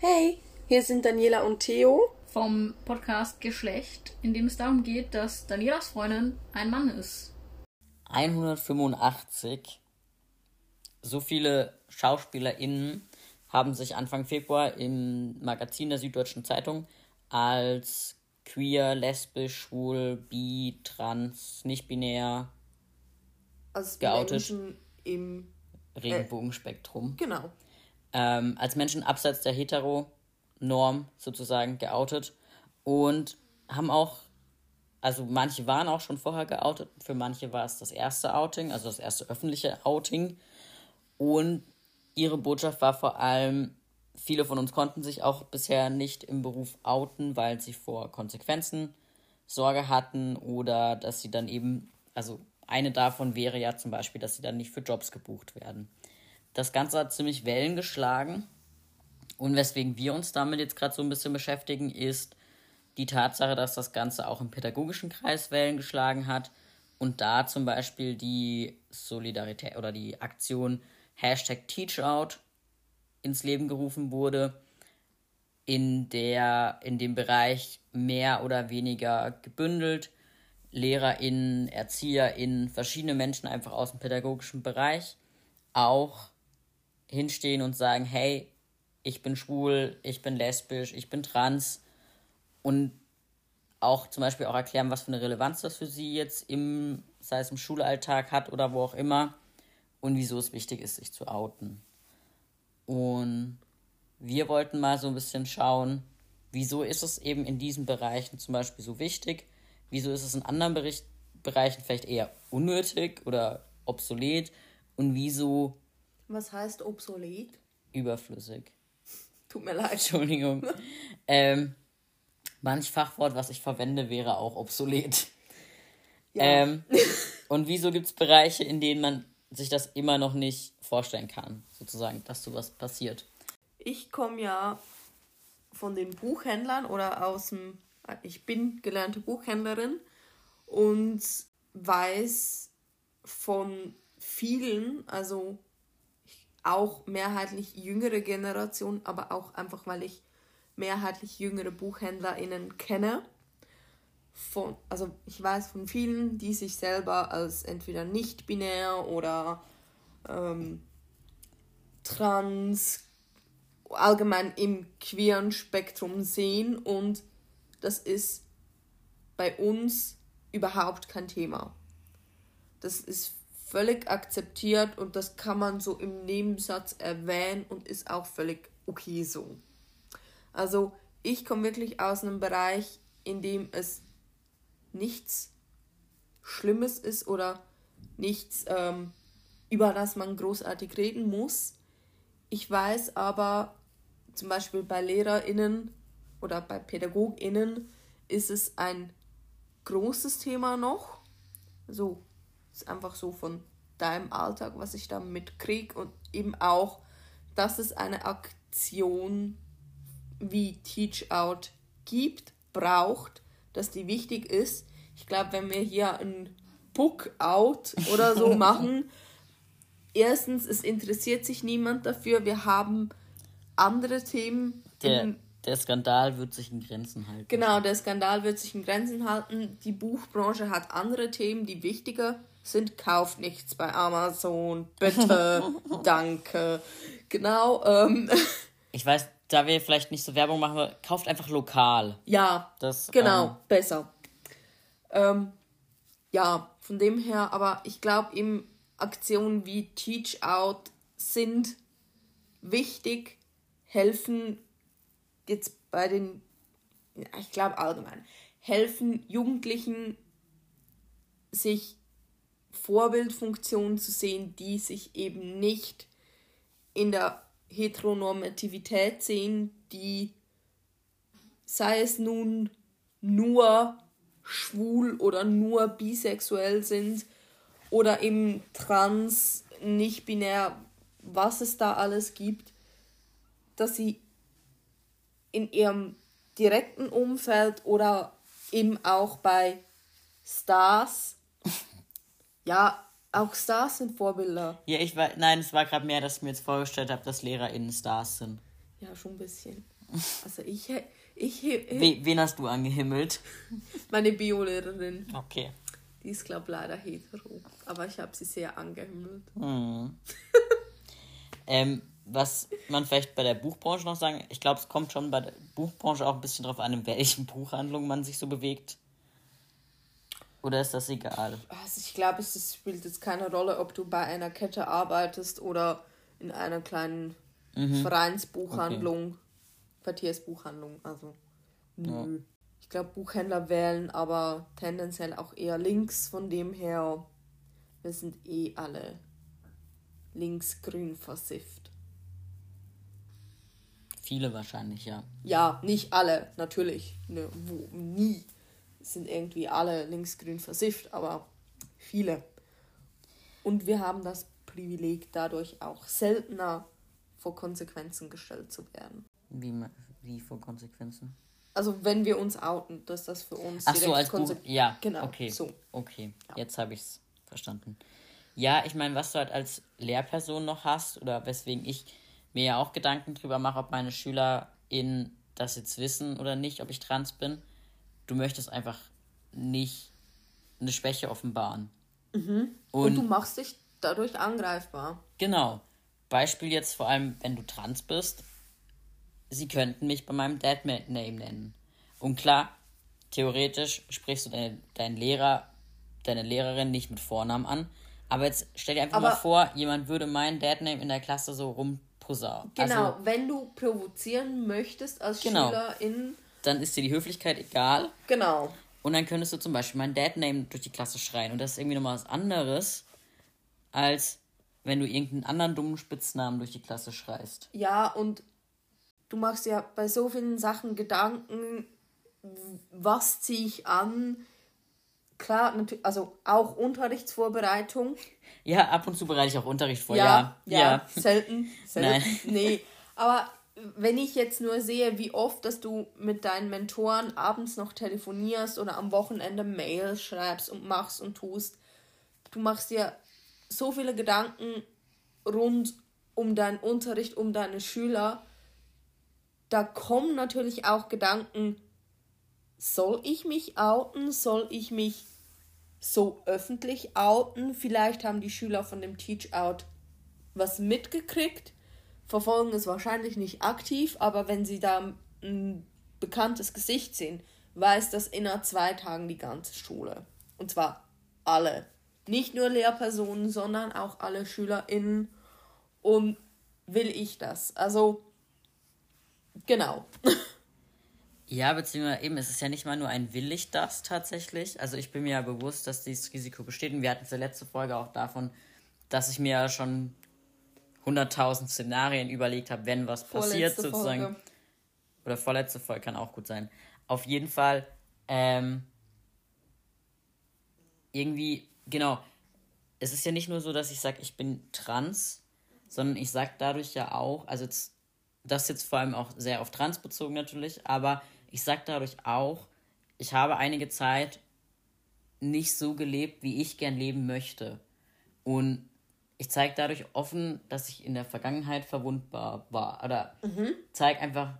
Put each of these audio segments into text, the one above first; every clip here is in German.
Hey, hier sind Daniela und Theo vom Podcast Geschlecht, in dem es darum geht, dass Danielas Freundin ein Mann ist. 185. So viele SchauspielerInnen haben sich Anfang Februar im Magazin der Süddeutschen Zeitung als queer, lesbisch, schwul, bi, trans, nicht binär als geoutet. Menschen im Regenbogenspektrum. Äh, genau. Ähm, als Menschen abseits der Hetero-Norm sozusagen geoutet und haben auch, also manche waren auch schon vorher geoutet, für manche war es das erste Outing, also das erste öffentliche Outing. Und ihre Botschaft war vor allem, viele von uns konnten sich auch bisher nicht im Beruf outen, weil sie vor Konsequenzen Sorge hatten oder dass sie dann eben, also eine davon wäre ja zum Beispiel, dass sie dann nicht für Jobs gebucht werden. Das Ganze hat ziemlich Wellen geschlagen. Und weswegen wir uns damit jetzt gerade so ein bisschen beschäftigen, ist die Tatsache, dass das Ganze auch im pädagogischen Kreis Wellen geschlagen hat und da zum Beispiel die Solidarität oder die Aktion Hashtag Teachout ins Leben gerufen wurde, in der in dem Bereich mehr oder weniger gebündelt LehrerInnen, ErzieherInnen, verschiedene Menschen einfach aus dem pädagogischen Bereich auch hinstehen und sagen, hey, ich bin schwul, ich bin lesbisch, ich bin trans und auch zum Beispiel auch erklären, was für eine Relevanz das für sie jetzt im, sei es im Schulalltag hat oder wo auch immer und wieso es wichtig ist, sich zu outen. Und wir wollten mal so ein bisschen schauen, wieso ist es eben in diesen Bereichen zum Beispiel so wichtig, wieso ist es in anderen Bericht Bereichen vielleicht eher unnötig oder obsolet und wieso. Was heißt obsolet? Überflüssig. Tut mir leid. Entschuldigung. ähm, manch Fachwort, was ich verwende, wäre auch obsolet. Ja. Ähm, und wieso gibt es Bereiche, in denen man sich das immer noch nicht vorstellen kann, sozusagen, dass sowas passiert? Ich komme ja von den Buchhändlern oder aus dem ich bin gelernte Buchhändlerin und weiß von vielen, also auch mehrheitlich jüngere Generation, aber auch einfach, weil ich mehrheitlich jüngere BuchhändlerInnen kenne. Von, also ich weiß von vielen, die sich selber als entweder nicht binär oder ähm, trans allgemein im queeren Spektrum sehen und das ist bei uns überhaupt kein Thema. Das ist völlig akzeptiert und das kann man so im Nebensatz erwähnen und ist auch völlig okay so. Also ich komme wirklich aus einem Bereich, in dem es nichts Schlimmes ist oder nichts, ähm, über das man großartig reden muss. Ich weiß aber zum Beispiel bei LehrerInnen, oder bei PädagogInnen ist es ein großes Thema noch. So, einfach so von deinem Alltag, was ich da mitkriege und eben auch, dass es eine Aktion wie Teach Out gibt, braucht, dass die wichtig ist. Ich glaube, wenn wir hier ein Book Out oder so machen, erstens, es interessiert sich niemand dafür. Wir haben andere Themen. Der, der Skandal wird sich in Grenzen halten. Genau, der Skandal wird sich in Grenzen halten. Die Buchbranche hat andere Themen, die wichtiger sind. Kauft nichts bei Amazon, bitte, danke. Genau. Ähm. Ich weiß, da wir vielleicht nicht so Werbung machen, kauft einfach lokal. Ja, das, genau, ähm, besser. Ähm, ja, von dem her, aber ich glaube eben, Aktionen wie Teach Out sind wichtig, helfen jetzt bei den, ich glaube allgemein, helfen Jugendlichen, sich Vorbildfunktionen zu sehen, die sich eben nicht in der Heteronormativität sehen, die sei es nun nur schwul oder nur bisexuell sind oder eben trans, nicht binär, was es da alles gibt, dass sie in ihrem direkten Umfeld oder eben auch bei Stars. Ja, auch Stars sind Vorbilder. Ja, ich war, nein, es war gerade mehr, dass ich mir jetzt vorgestellt habe, dass LehrerInnen Stars sind. Ja, schon ein bisschen. Also ich, ich, ich We wen hast du angehimmelt? meine Biolehrerin, Okay. die ist glaube leider hetero, aber ich habe sie sehr angehimmelt. Hm. ähm, was man vielleicht bei der Buchbranche noch sagen, ich glaube, es kommt schon bei der Buchbranche auch ein bisschen drauf an, in welchen Buchhandlungen man sich so bewegt. Oder ist das egal? Also ich glaube, es spielt jetzt keine Rolle, ob du bei einer Kette arbeitest oder in einer kleinen Vereinsbuchhandlung, Quartiersbuchhandlung. Also nö. Ich glaube, Buchhändler wählen aber tendenziell auch eher links. Von dem her, wir sind eh alle linksgrün versifft. Viele wahrscheinlich, ja. Ja, nicht alle, natürlich. Ne, wo, nie sind irgendwie alle linksgrün versifft, aber viele. Und wir haben das Privileg, dadurch auch seltener vor Konsequenzen gestellt zu werden. Wie, wie vor Konsequenzen? Also wenn wir uns outen, dass das für uns Ach so, direkt als. Konse- Ja, Genau, okay. so. Okay, jetzt habe ich es verstanden. Ja, ich meine, was du halt als Lehrperson noch hast, oder weswegen ich mir ja auch Gedanken drüber mache, ob meine SchülerInnen das jetzt wissen oder nicht, ob ich trans bin, du möchtest einfach nicht eine Schwäche offenbaren. Und, Und, du machst dich dadurch angreifbar. genau, Beispiel jetzt vor allem, wenn du trans bist, sie könnten mich bei meinem Dad-Name nennen. Und klar, theoretisch sprichst du deine, deinen Lehrer, deine Lehrerin nicht mit Vornamen an, aber jetzt stell dir einfach Aber- mal vor, jemand würde meinen Dad-Name in der Klasse so rumposaunen. Genau, Also, wenn du provozieren möchtest als Genau. Schülerin, dann ist dir die Höflichkeit egal genau. und dann könntest du zum Beispiel meinen Dad-Name durch die Klasse schreien und das ist irgendwie nochmal was anderes, als wenn du irgendeinen anderen dummen Spitznamen durch die Klasse schreist. Ja, und du machst ja bei so vielen Sachen Gedanken, was ziehe ich an? Klar, natürlich, also auch Unterrichtsvorbereitung. Ja, ab und zu bereite ich auch Unterricht vor, ja, ja. ja, selten, selten. Nein. Nee, aber wenn ich jetzt nur sehe, wie oft, dass du mit deinen Mentoren abends noch telefonierst oder am Wochenende Mails schreibst und machst und tust, du machst dir so viele Gedanken rund um deinen Unterricht, um deine Schüler. Da kommen natürlich auch Gedanken, soll ich mich outen? Soll ich mich so öffentlich outen? Vielleicht haben die Schüler von dem Teach-Out was mitgekriegt, verfolgen es wahrscheinlich nicht aktiv, aber wenn sie da ein bekanntes Gesicht sehen, weiß das innerhalb zwei Tagen die ganze Schule. Und zwar alle. Nicht nur Lehrpersonen, sondern auch alle SchülerInnen. Und will ich das? Also, genau. Ja, beziehungsweise eben, es ist ja nicht mal nur ein Will ich das tatsächlich. Also ich bin mir ja bewusst, dass dieses Risiko besteht. Und wir hatten es in der letzten Folge auch davon, dass ich mir ja schon 100.000 Szenarien überlegt habe, wenn was passiert Vorletzte sozusagen. Folge. Oder vorletzte Folge kann auch gut sein. Auf jeden Fall, ähm, irgendwie, genau, es ist ja nicht nur so, dass ich sage, ich bin trans, sondern ich sage dadurch ja auch, also jetzt, das jetzt vor allem auch sehr auf trans bezogen natürlich, aber ich sage dadurch auch, ich habe einige Zeit nicht so gelebt, wie ich gern leben möchte. Und ich zeige dadurch offen, dass ich in der Vergangenheit verwundbar war. Oder zeige einfach,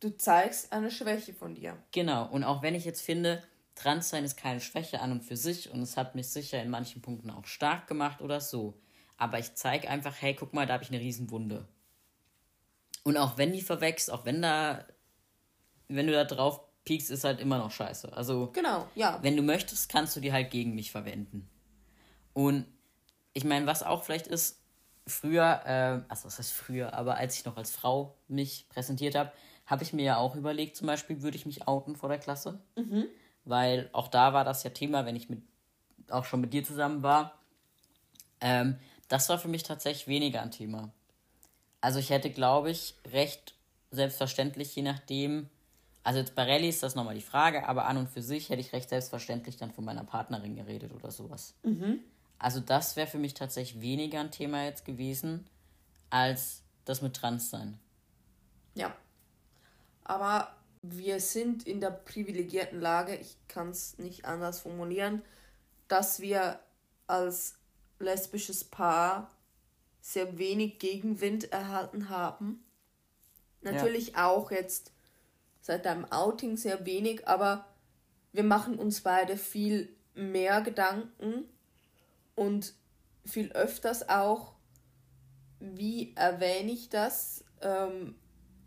Du zeigst eine Schwäche von dir. Genau, und auch wenn ich jetzt finde, Transsein ist keine Schwäche an und für sich und es hat mich sicher in manchen Punkten auch stark gemacht oder so. Aber ich zeige einfach, hey, guck mal, da habe ich eine Riesenwunde. Und auch wenn die verwächst, auch wenn da, wenn du da drauf piekst, ist halt immer noch scheiße. Also, Genau, ja. wenn du möchtest, kannst du die halt gegen mich verwenden. Und ich meine, was auch vielleicht ist, früher, äh, also was heißt früher, aber als ich noch als Frau mich präsentiert habe, habe ich mir ja auch überlegt, zum Beispiel, würde ich mich outen vor der Klasse? Weil auch da war das ja Thema, wenn ich mit, auch schon mit dir zusammen war. Ähm, das war für mich tatsächlich weniger ein Thema. Also ich hätte, glaube ich, recht selbstverständlich, je nachdem, also jetzt bei Rallye ist das nochmal die Frage, aber an und für sich hätte ich recht selbstverständlich dann von meiner Partnerin geredet oder sowas. Also das wäre für mich tatsächlich weniger ein Thema jetzt gewesen, als das mit Transsein. Ja. Aber wir sind in der privilegierten Lage, ich kann es nicht anders formulieren, dass wir als lesbisches Paar sehr wenig Gegenwind erhalten haben. Natürlich ja. auch jetzt seit deinem Outing sehr wenig, aber wir machen uns beide viel mehr Gedanken und viel öfters auch, wie erwähne ich das? Ähm,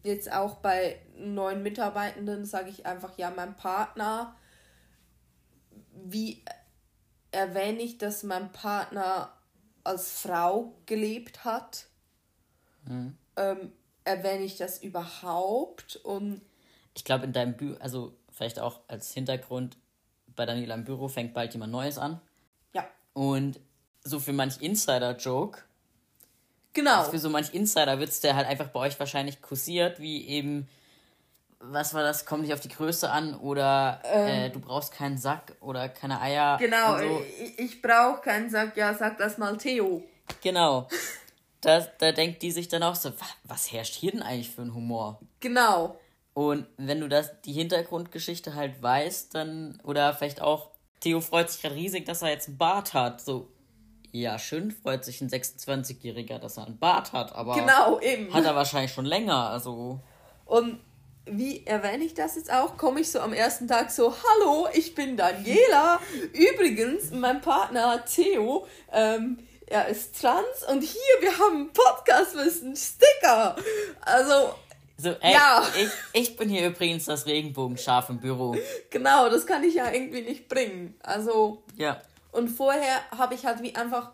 jetzt auch bei neuen Mitarbeitenden sage ich einfach, ja, mein Partner, wie erwähne ich, dass mein Partner als Frau gelebt hat? Mhm. Ähm, erwähne ich das überhaupt? Und ich glaube, in deinem Büro, also vielleicht auch als Hintergrund, bei Daniela im Büro fängt bald jemand Neues an. Und so für manch Insider-Joke. Genau. Für so manch Insider-Witz, der halt einfach bei euch wahrscheinlich kursiert, wie eben, was war das, kommt nicht auf die Größe an oder ähm, äh, du brauchst keinen Sack oder keine Eier. Genau, so. ich, ich brauche keinen Sack, ja, sag das mal Theo. Genau. Da, da denkt die sich dann auch so, was herrscht hier denn eigentlich für ein Humor? Genau. Und wenn du das, die Hintergrundgeschichte halt weißt, dann, oder vielleicht auch, Theo freut sich gerade riesig, dass er jetzt einen Bart hat. So, ja, schön freut sich ein 26-Jähriger, dass er einen Bart hat, aber genau, eben. hat er wahrscheinlich schon länger, also. Und wie erwähne ich das jetzt auch? Komme ich so am ersten Tag so, hallo, ich bin Daniela. Übrigens, mein Partner Theo, ähm, er ist trans und hier, wir haben einen Podcast mit einem Sticker. Also, so, ey, ja. ich, ich bin hier übrigens das Regenbogenschaf im Büro. Genau, das kann ich ja irgendwie nicht bringen. Also. Ja. Und vorher habe ich halt wie einfach,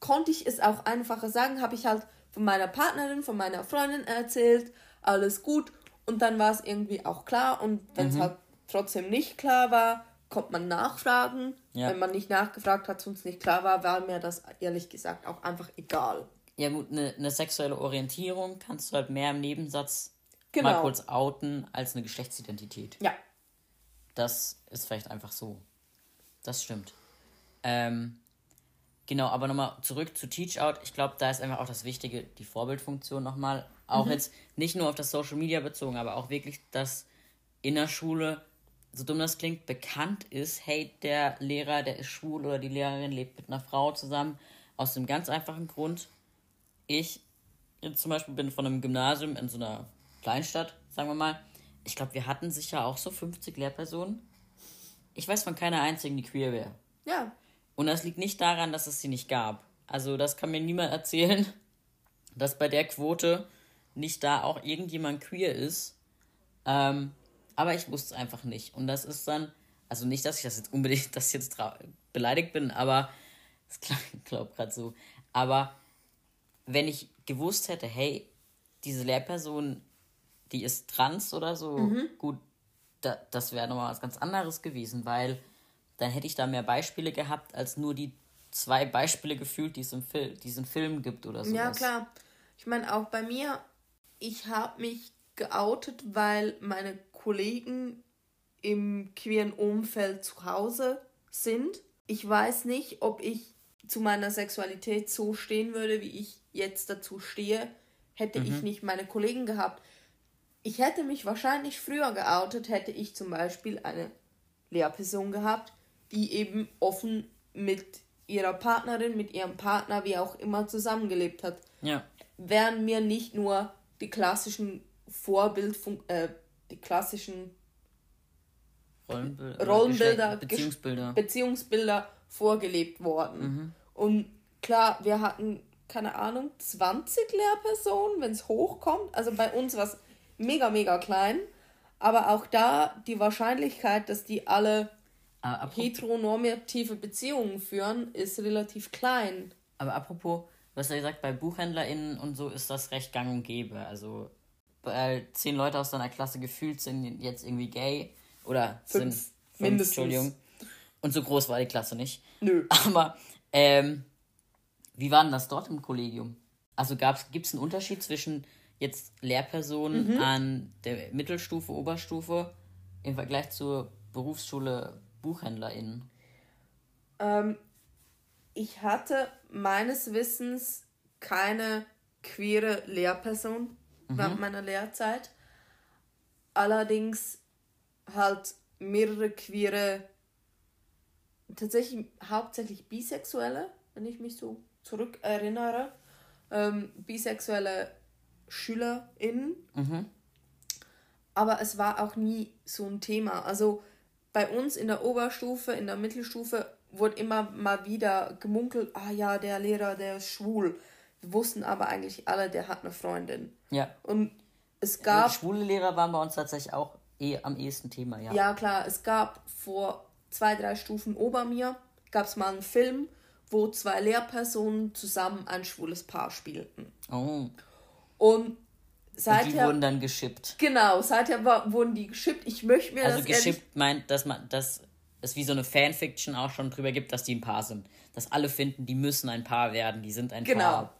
konnte ich es auch einfacher sagen, habe ich halt von meiner Partnerin, von meiner Freundin erzählt, alles gut. Und dann war es irgendwie auch klar. Und wenn es mhm. halt trotzdem nicht klar war, kommt man nachfragen. Ja. Wenn man nicht nachgefragt hat, sonst nicht klar war, war mir das ehrlich gesagt auch einfach egal. Ja gut, eine, eine sexuelle Orientierung kannst du halt mehr im Nebensatz genau. mal kurz outen als eine Geschlechtsidentität. Ja. Das ist vielleicht einfach so. Das stimmt. Ähm, genau, aber nochmal zurück zu Teach Out. Ich glaube, da ist einfach auch das Wichtige, die Vorbildfunktion nochmal. Auch mhm. jetzt nicht nur auf das Social Media bezogen, aber auch wirklich, dass in der Schule so dumm das klingt, bekannt ist, hey, der Lehrer, der ist schwul oder die Lehrerin lebt mit einer Frau zusammen. Aus dem ganz einfachen Grund, ich jetzt zum Beispiel bin von einem Gymnasium in so einer Kleinstadt, sagen wir mal. Ich glaube, wir hatten sicher auch so 50 Lehrpersonen. Ich weiß von keiner einzigen, die queer wäre. Ja. Und das liegt nicht daran, dass es sie nicht gab. Also, das kann mir niemand erzählen, dass bei der Quote nicht da auch irgendjemand queer ist. Ähm, aber ich wusste es einfach nicht. Und das ist dann, also nicht, dass ich das jetzt unbedingt, dass ich jetzt beleidigt bin, aber das glaubt gerade so. Aber wenn ich gewusst hätte, hey, diese Lehrperson, die ist trans oder so, mhm. gut, da, das wäre nochmal was ganz anderes gewesen, weil dann hätte ich da mehr Beispiele gehabt, als nur die zwei Beispiele gefühlt, die es im Film, diesen Film gibt oder so. Ja, klar. Ich meine, auch bei mir, ich habe mich geoutet, weil meine Kollegen im queeren Umfeld zu Hause sind. Ich weiß nicht, ob ich zu meiner Sexualität so stehen würde, wie ich jetzt dazu stehe, hätte mhm. ich nicht meine Kollegen gehabt. Ich hätte mich wahrscheinlich früher geoutet, hätte ich zum Beispiel eine Lehrperson gehabt, die eben offen mit ihrer Partnerin, mit ihrem Partner, wie auch immer, zusammengelebt hat. Ja. Wären mir nicht nur die klassischen Vorbild, äh, die klassischen Rollenbild Rollenbilder, Beziehungsbilder. Beziehungsbilder vorgelebt worden. Mhm. Und klar, wir hatten, keine Ahnung, 20 Lehrpersonen, wenn es hochkommt. Also bei uns war es mega, mega klein. Aber auch da die Wahrscheinlichkeit, dass die alle ah, heteronormative Beziehungen führen, ist relativ klein. Aber apropos, was er gesagt, bei BuchhändlerInnen und so ist das recht gang und gäbe. Also weil zehn Leute aus deiner Klasse gefühlt sind jetzt irgendwie gay oder fünf, sind fünf, mindestens. Entschuldigung. Und so groß war die Klasse nicht. Nö. Aber ähm, wie war denn das dort im Kollegium? Also gibt es einen Unterschied zwischen jetzt Lehrpersonen mhm. an der Mittelstufe, Oberstufe im Vergleich zur Berufsschule BuchhändlerInnen? Ähm, ich hatte meines Wissens keine queere Lehrperson mhm. während meiner Lehrzeit. Allerdings halt mehrere queere, tatsächlich hauptsächlich bisexuelle, wenn ich mich so zurückerinnere, ähm, bisexuelle SchülerInnen. Aber es war auch nie so ein Thema. Also bei uns in der Oberstufe, in der Mittelstufe wurde immer mal wieder gemunkelt, ah ja, der Lehrer, der ist schwul. Wir wussten aber eigentlich alle, der hat eine Freundin. Ja. Und es gab schwule Lehrer waren bei uns tatsächlich auch eh am ehesten Thema, ja. Ja, klar, es gab vor zwei, drei Stufen ober mir, gab es mal einen Film, wo zwei Lehrpersonen zusammen ein schwules Paar spielten. Oh. Und Und die seither, wurden dann geschippt. genau, seither war, wurden die geschippt. Ich möchte mir Also das ehrlich, geschippt meint, dass man, dass es wie so eine Fanfiction auch schon drüber gibt, dass die ein Paar sind. Dass alle finden, die müssen ein Paar werden, die sind ein genau. Paar.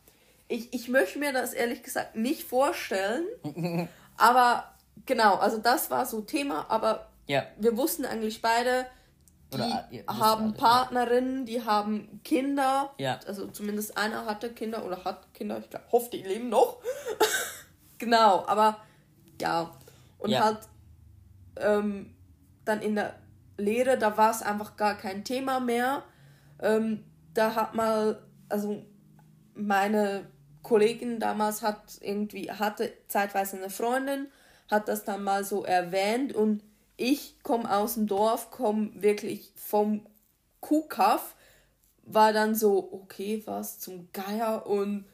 Ich, ich möchte mir das ehrlich gesagt nicht vorstellen, aber genau, also das war so Thema, aber Ja. wir wussten eigentlich beide, Oder, äh, ihr wisst haben. Partnerinnen, die haben Kinder. Ja. Also zumindest einer hatte Kinder oder hat Kinder. Ich glaub, hoffe, die leben noch. genau, aber ja. Und Ja. halt ähm, dann in der Lehre, da war es einfach gar kein Thema mehr. Ähm, da hat mal, also meine Kollegin damals hat irgendwie, hatte zeitweise eine Freundin, hat das dann mal so erwähnt und ich komme aus dem Dorf, komme wirklich vom Kuhkaff, war dann so, okay, was zum Geier und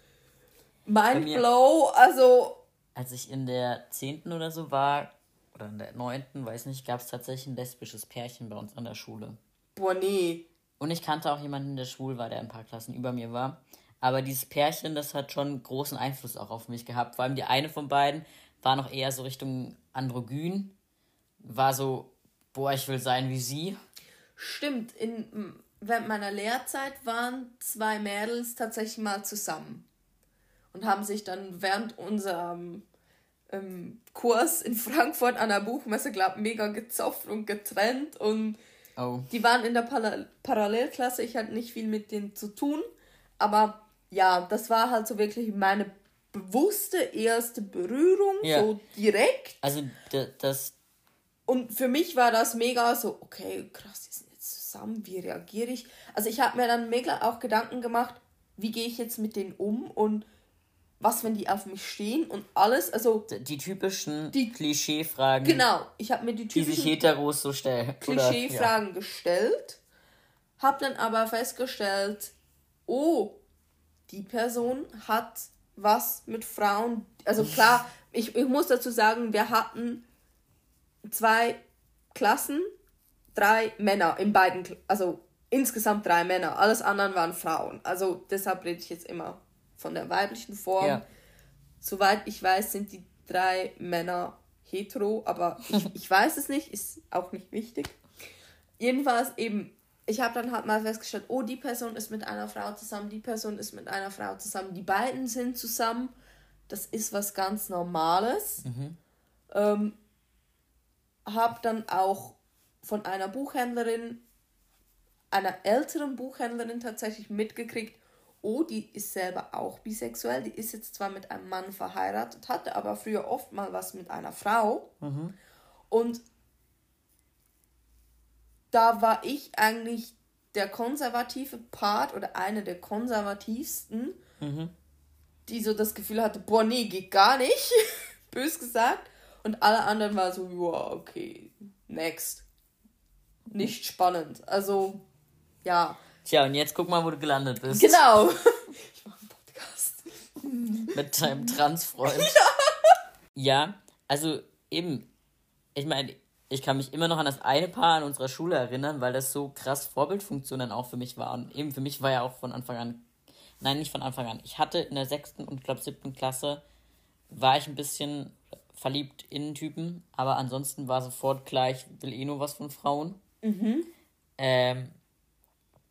Mindblow, also Als ich in der 10. oder so war, oder in der 9., weiß nicht, gab es tatsächlich ein lesbisches Pärchen bei uns an der Schule. boah, nee. Und ich kannte auch jemanden, der schwul war, der ein paar Klassen über mir war. Aber dieses Pärchen, das hat schon großen Einfluss auch auf mich gehabt. Vor allem die eine von beiden war noch eher so Richtung Androgyn. War so, boah, ich will sein wie sie. Stimmt, in, während meiner Lehrzeit waren zwei Mädels tatsächlich mal zusammen und haben sich dann während unserem ähm, Kurs in Frankfurt an der Buchmesse, glaub mega gezopft und getrennt und Oh. die waren in der Parallel Parallelklasse. Ich hatte nicht viel mit denen zu tun, aber ja, das war halt so wirklich meine bewusste erste Berührung, Ja. so direkt. Also, das, Und für mich war das mega so, okay, krass, die sind jetzt zusammen, wie reagiere ich? Also ich habe mir dann mega auch Gedanken gemacht, wie gehe ich jetzt mit denen um und was, wenn die auf mich stehen und alles. Also die typischen Die- Klischee-Fragen, genau, ich habe mir die die sich typischen Heteros so stellen. Klischee-Fragen gestellt, habe dann aber festgestellt, oh, die Person hat was mit Frauen. Also klar, ich, ich muss dazu sagen, wir hatten zwei Klassen, drei Männer in beiden, also insgesamt drei Männer, alles anderen waren Frauen. Also deshalb rede ich jetzt immer von der weiblichen Form. Ja. Soweit ich weiß, sind die drei Männer hetero, aber ich, ich weiß es nicht, ist auch nicht wichtig. Jedenfalls eben, ich habe dann halt mal festgestellt, oh, die Person ist mit einer Frau zusammen, die Person ist mit einer Frau zusammen, die beiden sind zusammen. Das ist was ganz Normales. Ähm, habe dann auch von einer Buchhändlerin, einer älteren Buchhändlerin tatsächlich mitgekriegt, oh, die ist selber auch bisexuell, die ist jetzt zwar mit einem Mann verheiratet, hatte aber früher oft mal was mit einer Frau. Und da war ich eigentlich der konservative Part oder eine der konservativsten, die so das Gefühl hatte, boah, nee, geht gar nicht, bös gesagt. Und alle anderen waren so, ja, okay, next. Nicht spannend. Also, ja. Tja, und jetzt guck mal, wo du gelandet bist. Genau. Ich mache einen Podcast. Mit deinem Transfreund. Ja. also eben, ich meine, ich kann mich immer noch an das eine Paar in unserer Schule erinnern, weil das so krass Vorbildfunktion dann auch für mich war. Und eben für mich war ja auch von Anfang an, nein, nicht von Anfang an. Ich hatte in der sechsten und glaube siebten Klasse, war ich ein bisschen verliebt in Typen, aber ansonsten war sofort gleich, will eh nur was von Frauen. Ähm,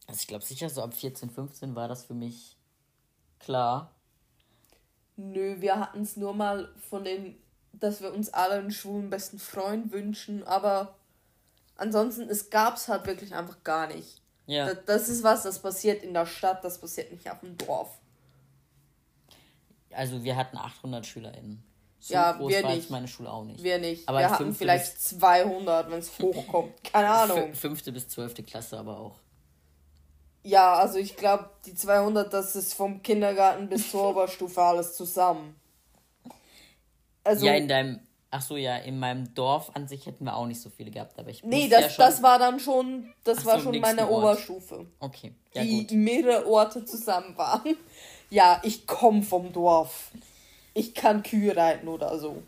also ich glaube sicher, so ab 14, 15 war das für mich klar. Nö, wir hatten es nur mal von den, dass wir uns alle einen schwulen besten Freund wünschen, aber ansonsten, es gab's halt wirklich einfach gar nicht. Ja. Das, das ist was, das passiert in der Stadt, das passiert nicht auf dem Dorf. Also wir hatten 800 SchülerInnen. So Ja, groß wir war nicht. meine Schule auch nicht. Wir nicht. Aber wir hatten vielleicht 200, wenn es hochkommt. Keine Ahnung. Fünfte bis zwölfte Klasse aber auch. Ja, also ich glaube, die 200, das ist vom Kindergarten bis zur Oberstufe alles zusammen. Also, ja, in deinem. Ach so, ja, in meinem Dorf an sich hätten wir auch nicht so viele gehabt, aber ich nee, das, ja schon, das war dann schon, das war so, schon meine Ort. Oberstufe. Okay, ja die gut. mehrere Orte zusammen waren. Ja, ich komme vom Dorf. Ich kann Kühe reiten oder so.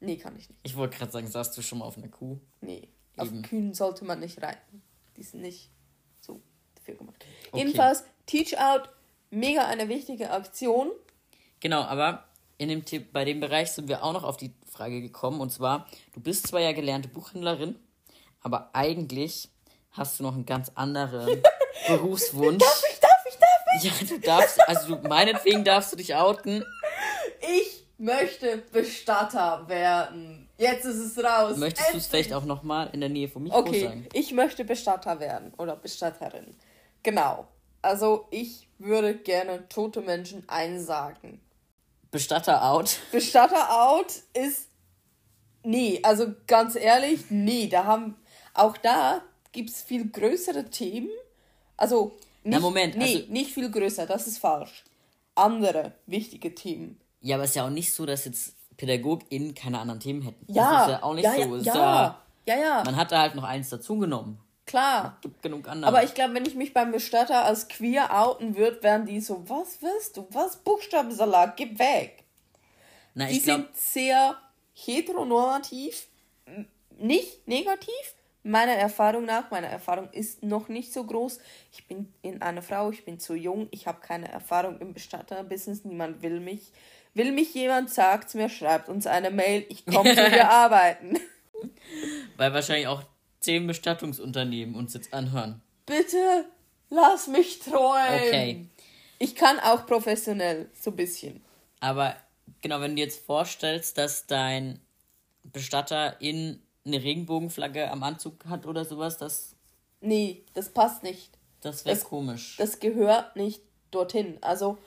Nee, kann ich nicht. Ich wollte gerade sagen, saßt du schon mal auf einer Kuh? Nee, auf Eben. Kühen sollte man nicht reiten. Die sind nicht so dafür gemacht. Okay. Jedenfalls, Teach Out, mega eine wichtige Aktion. Genau, aber in dem, bei dem Bereich sind wir auch noch auf die Frage gekommen. Und zwar, du bist zwar ja gelernte Buchhändlerin, aber eigentlich hast du noch einen ganz anderen Berufswunsch. Darf ich, darf ich, darf ich? Ja, du darfst, also du, meinetwegen darfst du dich outen. Ich möchte Bestatter werden. Jetzt ist es raus. Möchtest du es vielleicht auch nochmal in der Nähe vom Mikro Okay, sagen? ich möchte Bestatter werden oder Bestatterin. Genau. Also ich würde gerne tote Menschen einsagen. Bestatter out. Bestatter out ist nee, also ganz ehrlich, nee, da haben auch da gibt's viel größere Themen. Also nicht, Na, Moment, nee, also- nicht viel größer, das ist falsch. Andere wichtige Themen. Ja, aber es ist ja auch nicht so, dass jetzt PädagogInnen keine anderen Themen hätten. Ja, Das ist ja auch nicht ja, so. ja, ja, ja, ja, man hat da halt noch eins dazugenommen. klar. Gibt genug andere. Aber ich glaube, wenn ich mich beim Bestatter als queer outen würde, wären die so, was willst du? Was Buchstabensalat? Gib weg. Na, Die ich glaube, sind sehr heteronormativ, nicht negativ. Meiner Erfahrung nach, meine Erfahrung ist noch nicht so groß. Ich bin in eine Frau, ich bin zu jung, ich habe keine Erfahrung im Bestatterbusiness, niemand will mich. Will mich jemand, sagt's mir, schreibt uns eine Mail, ich komme zu dir arbeiten. weil wahrscheinlich auch zehn Bestattungsunternehmen uns jetzt anhören. Bitte lass mich träumen. Okay. Ich kann auch professionell, so ein bisschen. Aber genau, wenn du dir jetzt vorstellst, dass dein Bestatter in eine Regenbogenflagge am Anzug hat oder sowas, das, Nee, das passt nicht. das wäre komisch. Das gehört nicht dorthin. Also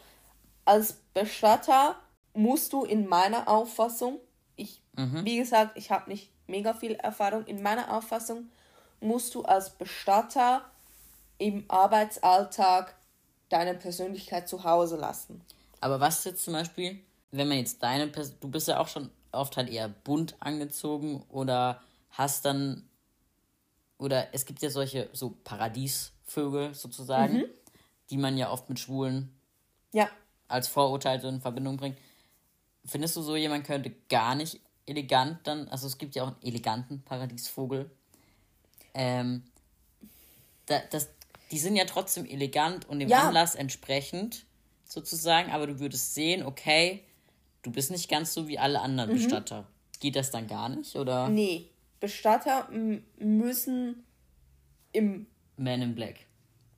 als Bestatter musst du in meiner Auffassung, ich, wie gesagt, ich habe nicht mega viel Erfahrung, in meiner Auffassung musst du als Bestatter im Arbeitsalltag deine Persönlichkeit zu Hause lassen. Aber was jetzt zum Beispiel, wenn man jetzt deine Person, du bist ja auch schon oft halt eher bunt angezogen oder hast dann, oder es gibt ja solche, so Paradiesvögel sozusagen, die man ja oft mit Schwulen Ja, als Vorurteil so in Verbindung bringt. Findest du so, jemand könnte gar nicht elegant dann, also es gibt ja auch einen eleganten Paradiesvogel. Ähm, da, das, die sind ja trotzdem elegant und dem Ja. Anlass entsprechend sozusagen, aber du würdest sehen, okay, du bist nicht ganz so wie alle anderen Mhm. Bestatter. Geht das dann gar nicht? Oder nee. Bestatter müssen im Man in Black?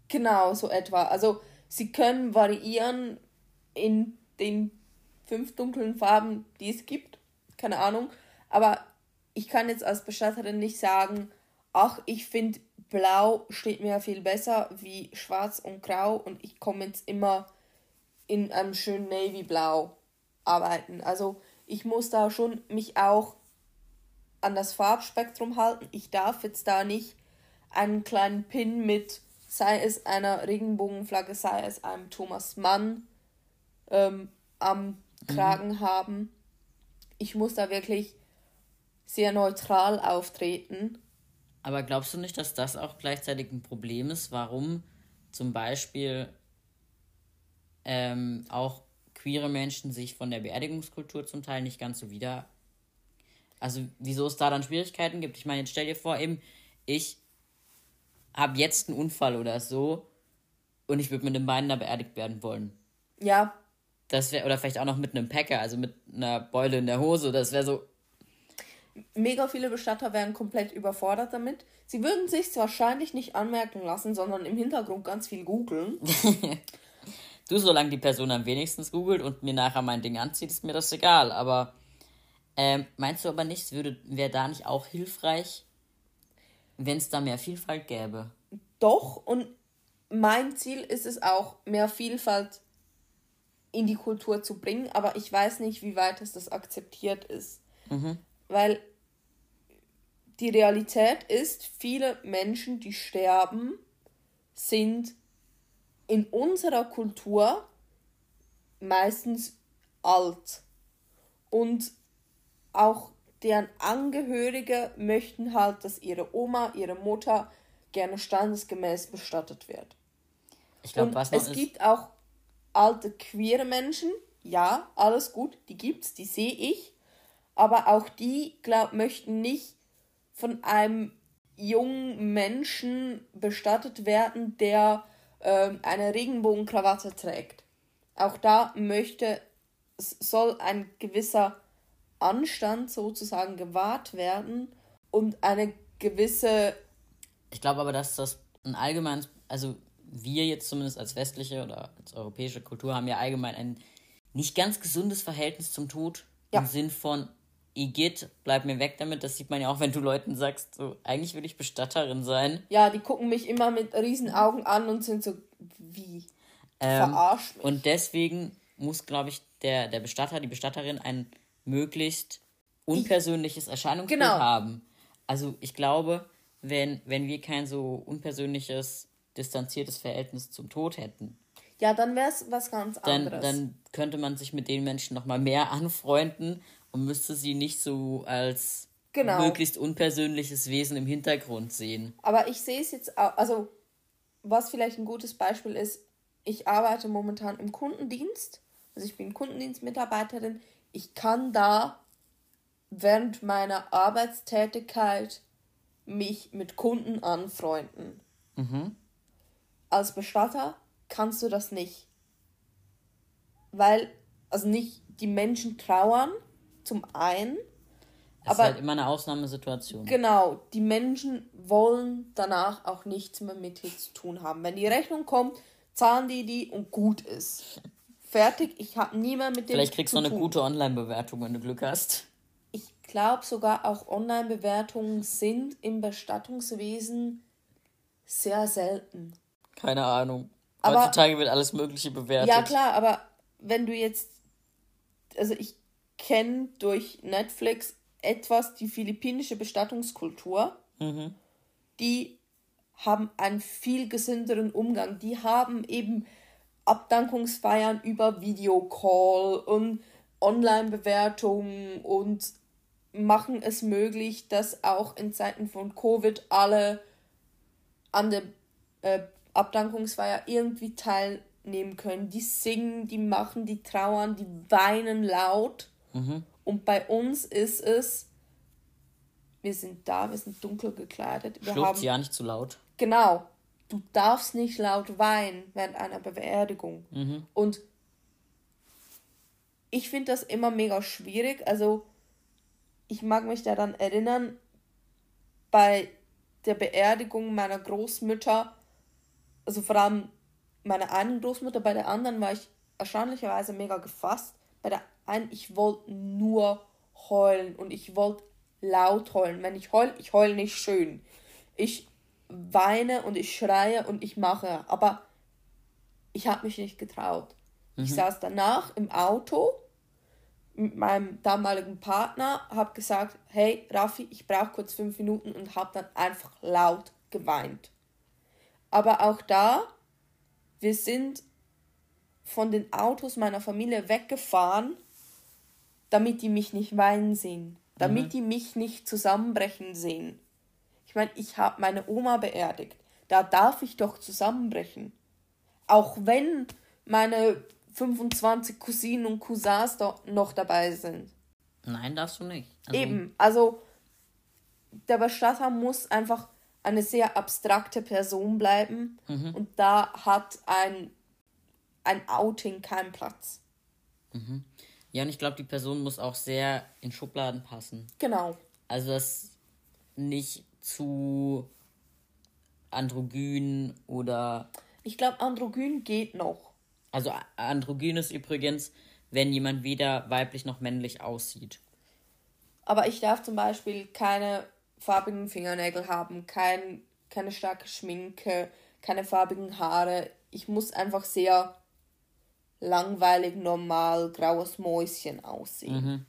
Genau, so etwa. Also sie können variieren in den fünf dunklen Farben, die es gibt. Keine Ahnung. Aber ich kann jetzt als Bestatterin nicht sagen, ach, ich finde blau steht mir viel besser wie schwarz und grau und ich komme jetzt immer in einem schönen Navy-Blau arbeiten. Also ich muss da schon mich auch an das Farbspektrum halten. Ich darf jetzt da nicht einen kleinen Pin mit, sei es einer Regenbogenflagge, sei es einem Thomas Mann ähm, am Kragen haben. Ich muss da wirklich sehr neutral auftreten. Aber glaubst du nicht, dass das auch gleichzeitig ein Problem ist, warum zum Beispiel ähm, auch queere Menschen sich von der Beerdigungskultur zum Teil nicht ganz so wieder. Also, wieso es da dann Schwierigkeiten gibt? Ich meine, jetzt stell dir vor, eben, ich habe jetzt einen Unfall oder so und ich würde mit den Beinen da beerdigt werden wollen. Ja, Das wäre, oder vielleicht auch noch mit einem Packer, also mit einer Beule in der Hose. Das wäre so, mega viele Bestatter wären komplett überfordert damit. Sie würden sich wahrscheinlich nicht anmerken lassen, sondern im Hintergrund ganz viel googeln. Du, solange die Person am wenigstens googelt und mir nachher mein Ding anzieht, ist mir das egal. Aber ähm, meinst du aber nicht, wäre da nicht auch hilfreich, wenn es da mehr Vielfalt gäbe? Doch, und mein Ziel ist es auch, mehr Vielfalt in die Kultur zu bringen, aber ich weiß nicht, wie weit es das akzeptiert ist. Weil die Realität ist, viele Menschen, die sterben, sind in unserer Kultur meistens alt. Und auch deren Angehörige möchten halt, dass ihre Oma, ihre Mutter gerne standesgemäß bestattet wird. Ich glaube, was noch es ist... gibt auch alte queere Menschen, ja, alles gut, die gibt's, die sehe ich, aber auch die glaub möchten nicht von einem jungen Menschen bestattet werden, der eine Regenbogenkrawatte trägt. Auch da möchte, soll ein gewisser Anstand sozusagen gewahrt werden und eine gewisse. Ich glaube aber, dass das ein allgemeines, also wir jetzt zumindest als westliche oder als europäische Kultur haben ja allgemein ein nicht ganz gesundes Verhältnis zum Tod. Ja. Im Sinn von, Igitt, bleib mir weg damit. Das sieht man ja auch, wenn du Leuten sagst, so, eigentlich will ich Bestatterin sein. Ja, die gucken mich immer mit riesen Augen an und sind so, wie? Ähm, Verarsch mich. Und deswegen muss, glaube ich, der, der Bestatter, die Bestatterin ein möglichst unpersönliches Erscheinungsbild genau. haben. Also ich glaube, wenn, wenn wir kein so unpersönliches, distanziertes Verhältnis zum Tod hätten, ja, dann wäre es was ganz anderes. Dann, dann könnte man sich mit den Menschen noch mal mehr anfreunden und müsste sie nicht so als genau. möglichst unpersönliches Wesen im Hintergrund sehen. Aber ich sehe es jetzt auch, also was vielleicht ein gutes Beispiel ist, ich arbeite momentan im Kundendienst, also ich bin Kundendienstmitarbeiterin, ich kann da während meiner Arbeitstätigkeit mich mit Kunden anfreunden. Mhm. Als Bestatter kannst du das nicht. Weil, also nicht die Menschen trauern, zum einen. Es aber ist halt immer eine Ausnahmesituation. Genau, die Menschen wollen danach auch nichts mehr mit dir zu tun haben. Wenn die Rechnung kommt, zahlen die die und gut ist. Fertig, ich habe niemand mit dem Vielleicht kriegst du eine gute Online-Bewertung, wenn du Glück hast. Ich glaube sogar auch Online-Bewertungen sind im Bestattungswesen sehr selten. Keine Ahnung. Aber, Heutzutage wird alles Mögliche bewertet. Ja, klar, aber wenn du jetzt. Also ich kenne durch Netflix etwas die philippinische Bestattungskultur. Mhm. Die haben einen viel gesünderen Umgang. Die haben eben Abdankungsfeiern über Videocall und Online-Bewertungen und machen es möglich, dass auch in Zeiten von Covid alle an der äh, Abdankungsfeier irgendwie teilnehmen können. Die singen, die machen, die trauern, die weinen laut. Mhm. Und bei uns ist es, wir sind da, wir sind dunkel gekleidet. Wir Schluchzt haben, ja nicht zu laut. Genau. Du darfst nicht laut weinen während einer Beerdigung. Mhm. Und ich finde das immer mega schwierig. Also, ich mag mich daran erinnern, bei der Beerdigung meiner Großmütter, also vor allem meiner einen Großmutter, bei der anderen war ich erstaunlicherweise mega gefasst. Bei der ein, ich wollte nur heulen und ich wollte laut heulen. Wenn ich heul, ich heule nicht schön. Ich weine und ich schreie und ich mache, aber ich habe mich nicht getraut. Mhm. Ich saß danach im Auto mit meinem damaligen Partner, habe gesagt, hey Raffi, ich brauche kurz fünf Minuten und habe dann einfach laut geweint. Aber auch da, wir sind von den Autos meiner Familie weggefahren damit die mich nicht weinen sehen, damit mhm. die mich nicht zusammenbrechen sehen. Ich meine, ich habe meine Oma beerdigt. Da darf ich doch zusammenbrechen. Auch wenn meine 25 Cousinen und Cousins noch dabei sind. Nein, darfst du nicht. Also Eben, also der Bestatter muss einfach eine sehr abstrakte Person bleiben mhm. und da hat ein, ein Outing keinen Platz. Mhm. Ja, und ich glaube, die Person muss auch sehr in Schubladen passen. Genau. Also das nicht zu androgyn oder. Ich glaube, androgyn geht noch. Also androgyn ist übrigens, wenn jemand weder weiblich noch männlich aussieht. Aber ich darf zum Beispiel keine farbigen Fingernägel haben, kein, keine starke Schminke, keine farbigen Haare. Ich muss einfach sehr langweilig, normal, graues Mäuschen aussehen. Mhm.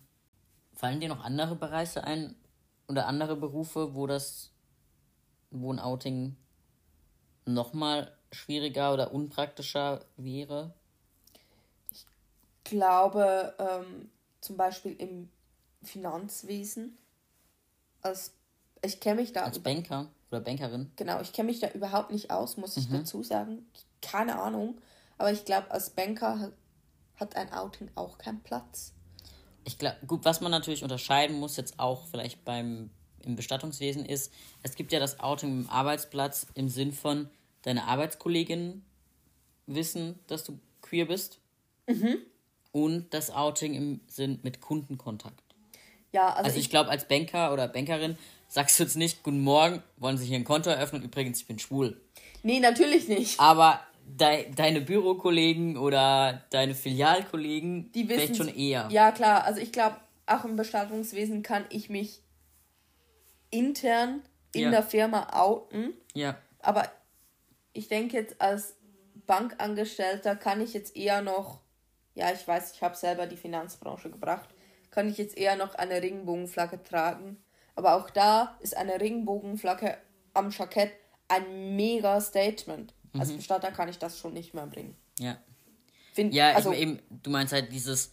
Fallen dir noch andere Bereiche ein oder andere Berufe, wo das, wo ein Outing nochmal schwieriger oder unpraktischer wäre? Ich glaube, ähm, zum Beispiel im Finanzwesen. Als, ich kenne mich da. Als Banker oder Bankerin. Genau, ich kenne mich da überhaupt nicht aus, muss ich dazu sagen. Keine Ahnung. Aber ich glaube, als Banker hat, ein Outing auch keinen Platz. Ich glaube, gut, was man natürlich unterscheiden muss, jetzt auch vielleicht beim im Bestattungswesen ist, es gibt ja das Outing im Arbeitsplatz im Sinn von, deine Arbeitskolleginnen wissen, dass du queer bist. Und das Outing im Sinn mit Kundenkontakt. Ja, also, Also ich glaube, als Banker oder Bankerin sagst du jetzt nicht, guten Morgen, wollen Sie hier ein Konto eröffnen? Übrigens, ich bin schwul. Nee, natürlich nicht. Aber dei deine Bürokollegen oder deine Filialkollegen Die wissen vielleicht schon eher. Ja, klar. Also ich glaube, auch im Bestattungswesen kann ich mich intern in Ja. der Firma outen. Ja. Aber ich denke jetzt als Bankangestellter kann ich jetzt eher noch, ja, ich weiß, ich habe selber die Finanzbranche gebracht, kann ich jetzt eher noch eine Regenbogenflagge tragen. Aber auch da ist eine Regenbogenflagge am Jackett ein mega Statement. Als Mhm. Bestatter kann ich das schon nicht mehr bringen. Ja. Find, Ja, also, eben, du meinst halt dieses,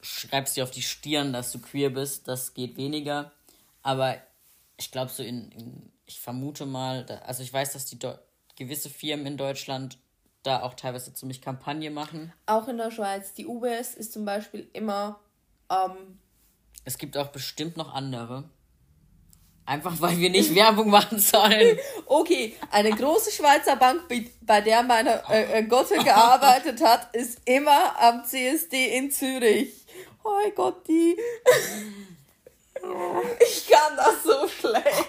schreibst dir auf die Stirn, dass du queer bist, das geht weniger. Aber ich glaube so in, in, ich vermute mal, da, also ich weiß, dass die Deu gewisse Firmen in Deutschland da auch teilweise ziemlich Kampagne machen. auch in der Schweiz. Die UBS ist zum Beispiel immer ähm, Es gibt auch bestimmt noch andere. Einfach weil wir nicht Werbung machen sollen. Okay, eine große Schweizer Bank, bei- der meine äh, äh, Gotte gearbeitet hat, ist immer am CSD in Zürich. Oh Gott, die. Ich kann das so schlecht.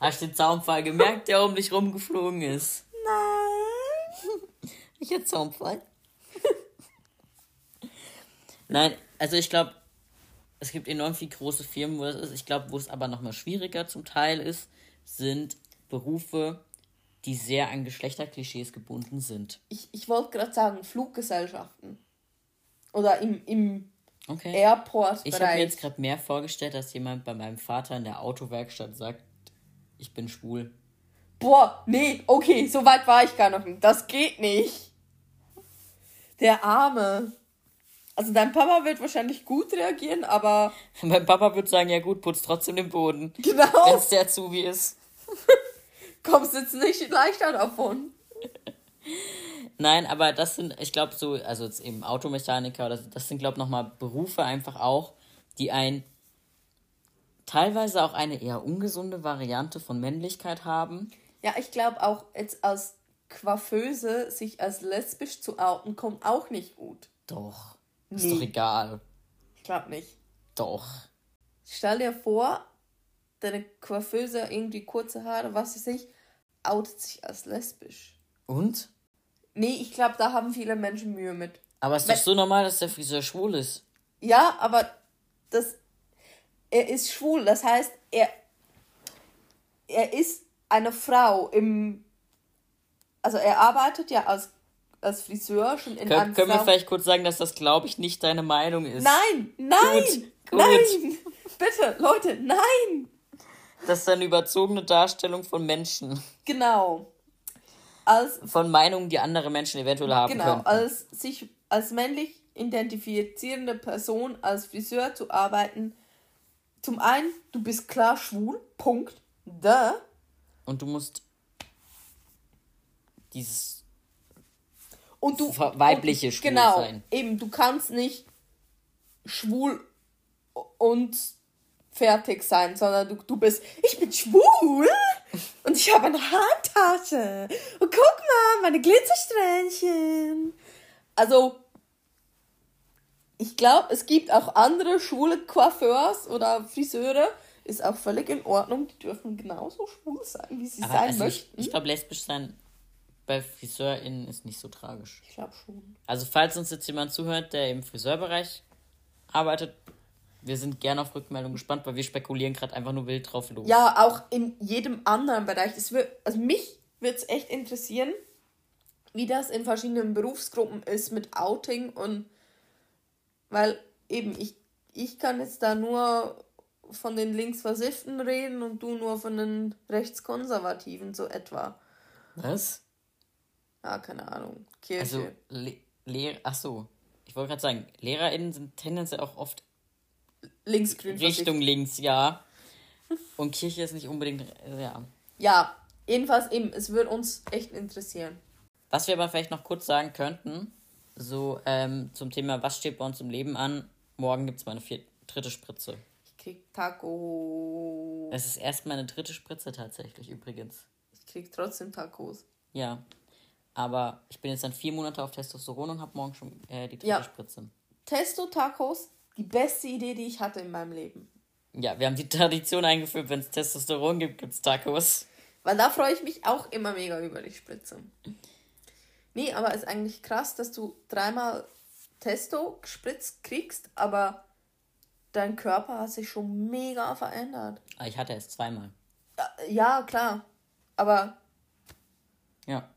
Hast du den Zaunpfahl gemerkt, der um dich rumgeflogen ist? Nein. Welcher Zaunpfahl? Nein, also ich glaube, es gibt enorm viele große Firmen, wo das ist. Ich glaube, wo es aber noch mal schwieriger zum Teil ist, sind Berufe, die sehr an Geschlechterklischees gebunden sind. Ich, ich wollte gerade sagen, Fluggesellschaften. Oder im, im Okay. Airport-Bereich. ich habe mir jetzt gerade mehr vorgestellt, dass jemand bei meinem Vater in der Autowerkstatt sagt, ich bin schwul. Boah, nee, okay, so weit war ich gar noch nicht. Das geht nicht. Der Arme. Also dein Papa wird wahrscheinlich gut reagieren, aber Mein Papa würde sagen, ja gut, putz trotzdem den Boden. genau, Wenn es der Azubi ist. kommst jetzt nicht leichter davon. Nein, aber das sind, ich glaube so, also jetzt eben Automechaniker oder das sind, glaube ich, nochmal Berufe einfach auch, die ein teilweise auch eine eher ungesunde Variante von Männlichkeit haben. Ja, ich glaube auch jetzt als Coiffeuse sich als lesbisch zu outen, kommt auch nicht gut. Doch. Ist Nee. doch egal. Ich glaube nicht. Doch. Stell dir vor, deine Coiffeuse irgendwie kurze Haare, was weiß ich, outet sich als lesbisch. Und? Nee, ich glaube, da haben viele Menschen Mühe mit. Aber es ist doch so normal, dass der Friseur schwul ist. Ja, aber das. Er ist schwul, das heißt, er. Er ist eine Frau im. Also er arbeitet ja als, als Friseur schon in Kön einem können wir vielleicht kurz sagen, dass das, glaube ich, nicht deine Meinung ist? Nein, nein, Gut, gut. nein, bitte, Leute, nein, Das ist eine überzogene Darstellung von Menschen. genau. Als Von Meinungen, die andere Menschen eventuell haben genau, könnten. als sich als männlich identifizierende Person als Friseur zu arbeiten. Zum einen, du bist klar schwul, Punkt. Da. Und du musst dieses Und du weibliche und, schwul genau, sein. Eben, du kannst nicht schwul und fertig sein, sondern du, du bist, ich bin schwul und ich habe eine Handtasche. Und guck mal, meine Glitzersträhnchen. Also, ich glaube, es gibt auch andere schwule Coiffeurs oder Friseure. Ist auch völlig in Ordnung. Die dürfen genauso schwul sein, wie sie Aber sein also ich, möchten. ich glaube, lesbisch sein bei FriseurInnen ist nicht so tragisch. Ich glaube schon. Also, falls uns jetzt jemand zuhört, der im Friseurbereich arbeitet, wir sind gerne auf Rückmeldung gespannt, weil wir spekulieren gerade einfach nur wild drauf los. Ja, auch in jedem anderen Bereich. Es wird, also mich würde es echt interessieren, wie das in verschiedenen Berufsgruppen ist mit Outing und weil eben ich, ich kann jetzt da nur von den Linksversifften reden und du nur von den Rechtskonservativen so etwa. Was? Ja, keine Ahnung. Kirche. Also, Le Lehr ach so. Ich wollte gerade sagen, LehrerInnen sind tendenziell auch oft linksgrün Richtung links, ja. Und Kirche ist nicht unbedingt, äh, ja. Ja, jedenfalls eben, es würde uns echt interessieren. Was wir aber vielleicht noch kurz sagen könnten, so ähm, zum Thema, was steht bei uns im Leben an? Morgen gibt es meine vier, dritte Spritze. Ich krieg Taco. Es ist erst meine dritte Spritze tatsächlich, übrigens. Ich krieg trotzdem Tacos. Ja. Aber ich bin jetzt dann vier Monate auf Testosteron und habe morgen schon äh, die dritte Ja. Spritze. Testo-Tacos, die beste Idee, die ich hatte in meinem Leben. Ja, wir haben die Tradition eingeführt, wenn es Testosteron gibt, gibt es Tacos. Weil da freue ich mich auch immer mega über die Spritze. Nee, aber ist eigentlich krass, dass du dreimal Testo gespritzt kriegst, aber dein Körper hat sich schon mega verändert. Ah, Ich hatte es zweimal. Ja, Ja, klar. Aber Ja,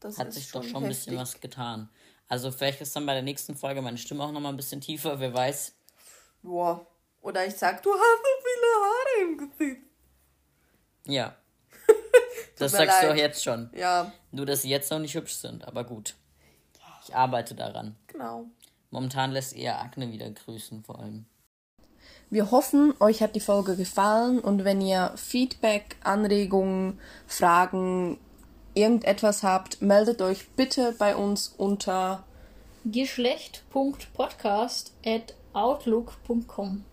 das hat ist sich schon doch schon ein bisschen was getan. Also vielleicht ist dann bei der nächsten Folge meine Stimme auch nochmal ein bisschen tiefer, wer weiß. Boah. Oder ich sag, du hast so viele Haare im Gesicht. Ja. Das sagst du leid. auch jetzt schon. Ja, Nur, dass sie jetzt noch nicht hübsch sind, aber gut. Ich arbeite daran. genau. Momentan lässt eher Akne wieder grüßen, vor allem. Wir hoffen, euch hat die Folge gefallen und wenn ihr Feedback, Anregungen, Fragen, irgendetwas habt, meldet euch bitte bei uns unter Geschlecht.podcast at outlook.com